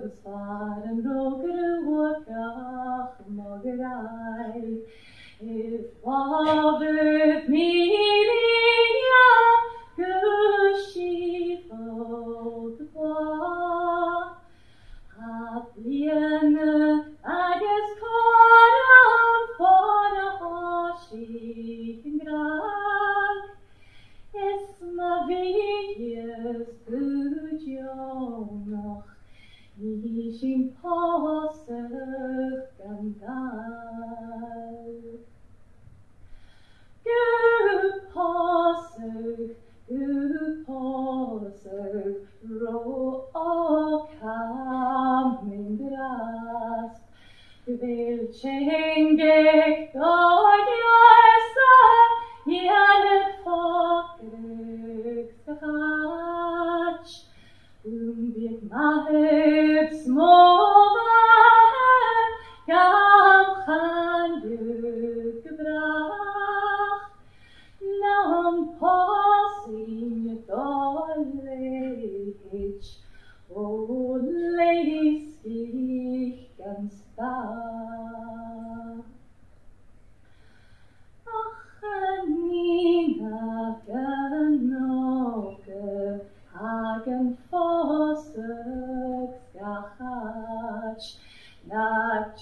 gevaar rokere wordt dag I. If eh. father Isimposach Gamgal. Geposach, geposach, ro'okam mindras, vilchengek gom. Soon be my hips. Not